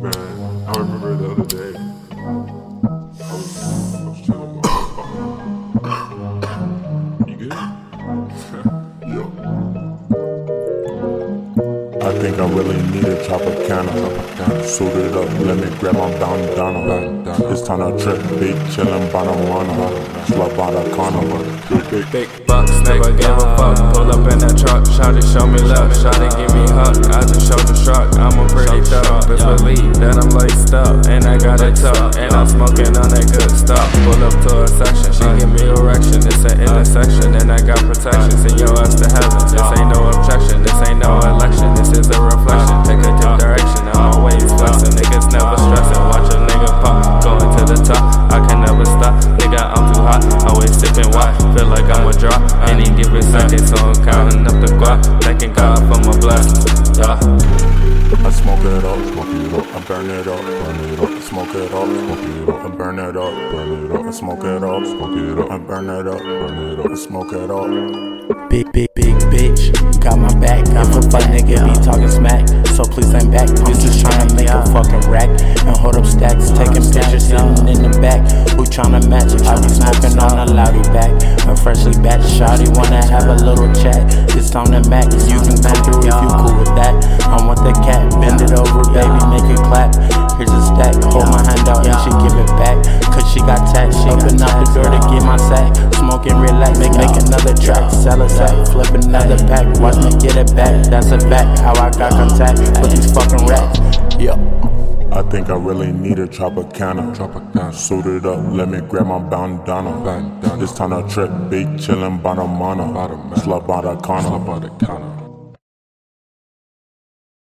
Man, I remember the other day. I think I really need a Tropicana. Suited up, let me grab my bandana. It's time to trip, big chillin' Bonawana. Slap by the corner. Big, Big bucks, never give a fuck. Pull up in that truck, shawty show me love, shawty give me hug. I just showed the truck, I'm a pretty thug. Best believe that I'm laced up, and I got it tucked, and I'm smoking on that good stuff. Pull up to a section, she give me erection. Always sipping wine, feel like I'm a drop. Any given second, so I'm counting up the guap. Thanking God for my blessings. Yeah. I smoke it up, smoke it up, I burn it up, burn it up, I smoke it up, smoke it up, I burn it up, burn it up, I smoke it up, smoke it up, I burn it up, burn it up, I smoke it up. Big, big, big bitch, got my back. If a fuck nigga be talking smack, so please ain't back. I'm just tryna make a fucking rack and hold up stacks, taking pictures sitting in the back. Tryna match it? I be smoking on a loudy back. A freshly batch shawty wanna have a little chat. It's on the max, you can come through if you cool with that. I want the cat, bend it over, baby, make it clap. Here's a stack, hold my hand out and she give it back. Cause she got tax, open up the door to get my sack. Smoke and relax, make, make another track, sell a sack, flip another pack. Watch me get it back, that's a fact. How I got contact with these fucking rats. Yeah. I think I really need a Tropicana. Tropicana. Suited up, let me grab my bandana. This time to trip, big chillin' Bonamana. Slap by the corner.